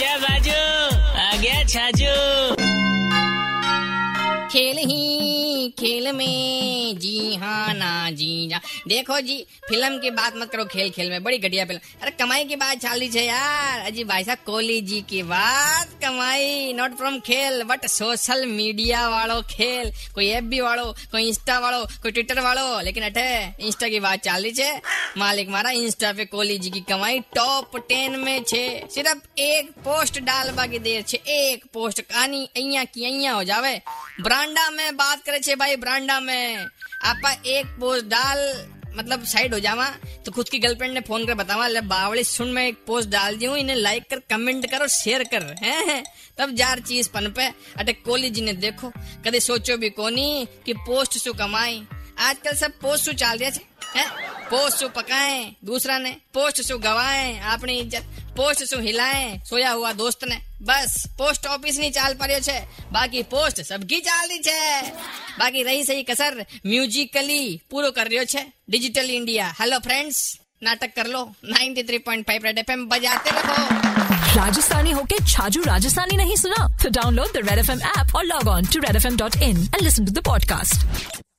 आजा बाजू आ गया छाजू। खेल ही खेल में, जी हाँ ना, जी जा देखो जी, फ़िल्म की बात मत करो, खेल खेल में, बड़ी घटिया फ़िल्म। अरे, कमाई की बात चाली है यार। अजी भाई साहब, कोहली जी की बात, कमाई नॉट फ्रॉम खेल बट सोशल मीडिया वालों खेल। कोई एफ़ बी वालों, कोई इंस्टा वालों, कोई ट्विटर वालों, लेकिन अठे इंस्टा की बात चाल है। मालिक मारा इंस्टा पे कोहली जी की कमाई टॉप टेन में छे। सिर्फ़ एक पोस्ट डाल बाकी देर छे। एक पोस्ट कहानी अइया की अइया हो जावे। ब्रांडा में बात करे छे भाई, ब्रांडा में। आपा एक पोस्ट डाल मतलब साइड हो जावा। तो खुद की गर्लफ्रेंड ने फ़ोन कर बतावा, ले बावड़ी सुन, मैं एक पोस्ट डाल दी हूँ, इन्हें लाइक कर कमेंट कर और शेयर कर। हैं हैं। तब जार चीज़ पन पे अटे कोहली जी ने देखो, कदे सोचो भी कोनी कि पोस्ट सु कमाई। आजकल सब पोस्ट चाल छे हैं? पोस्ट सु पकाए, दूसरा ने पोस्ट सु गवाए अपनी इज़्ज़त, पोस्ट सु हिलाए, सोया हुआ दोस्त ने। बस, पोस्ट ऑफ़िस नहीं चाल पार्यो छे, बाकी पोस्ट सबकी चाल दी छे। बाकी रही सही कसर, म्यूजिकली पूरो कर रियो छे, डिजिटल इंडिया। हेलो फ्रेंड्स, नाटक कर लो 93.5 रेड एफएम बजाते रहो। राजस्थानी होके छाजू राजस्थानी नहीं सुना? तो download the red F M app और log on to red F M dot in and listen to the podcast